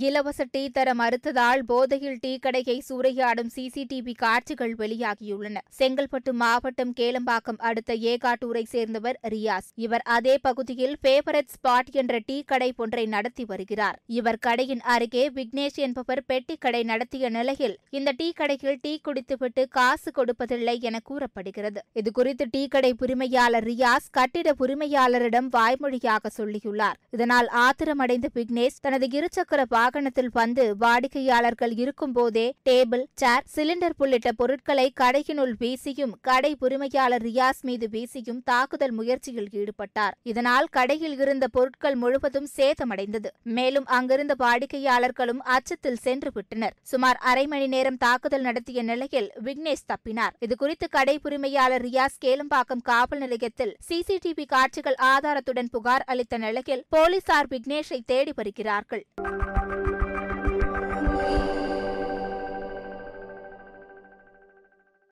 இலவச டீ தர மறுத்ததால் போதையில் டீ கடையை சூறையாடும் சிசிடிவி காட்சிகள் வெளியாகியுள்ளன. செங்கல்பட்டு மாவட்டம் கேளம்பாக்கம் அடுத்த ஏகாட்டூரை சேர்ந்தவர் ரியாஸ். இவர் அதே பகுதியில் பேவரட் ஸ்பாட் என்ற டீ கடை ஒன்றை நடத்தி வருகிறார். இவர் கடையின் அருகே விக்னேஷ் என்பவர் பெட்டி கடை நடத்திய நிலையில் இந்த டீ கடையில் டீ குடித்துவிட்டு காசு கொடுப்பதில்லை என கூறப்படுகிறது. இதுகுறித்து டீ கடை உரிமையாளர் ரியாஸ் கட்டிட உரிமையாளரிடம் வாய்மொழியாக சொல்லியுள்ளார். இதனால் ஆத்திரமடைந்த விக்னேஷ் தனது இருசக்கர வாகனத்தில் வந்து வாடிக்கையாளர்கள் இருக்கும்போதே டேபிள் சேர் சிலிண்டர் உள்ளிட்ட பொருட்களை கடையினுள் வீசியும் கடை உரிமையாளர் ரியாஸ் மீது வீசியும் தாக்குதல் முயற்சியில் ஈடுபட்டார். இதனால் கடையில் இருந்த பொருட்கள் முழுவதும் சேதமடைந்தது. மேலும் அங்கிருந்த வாடிக்கையாளர்களும் அச்சத்தில் சென்று விட்டனர். சுமார் அரை மணி நேரம் தாக்குதல் நடத்திய நிலையில் விக்னேஷ் தப்பினார். இதுகுறித்து கடை உரிமையாளர் ரியாஸ் கேளம்பாக்கம் காவல் நிலையத்தில் சிசிடிவி காட்சிகள் ஆதாரத்துடன் புகார் அளித்த நிலையில் போலீசார் விக்னேஷை தேடி வருகிறார்கள்.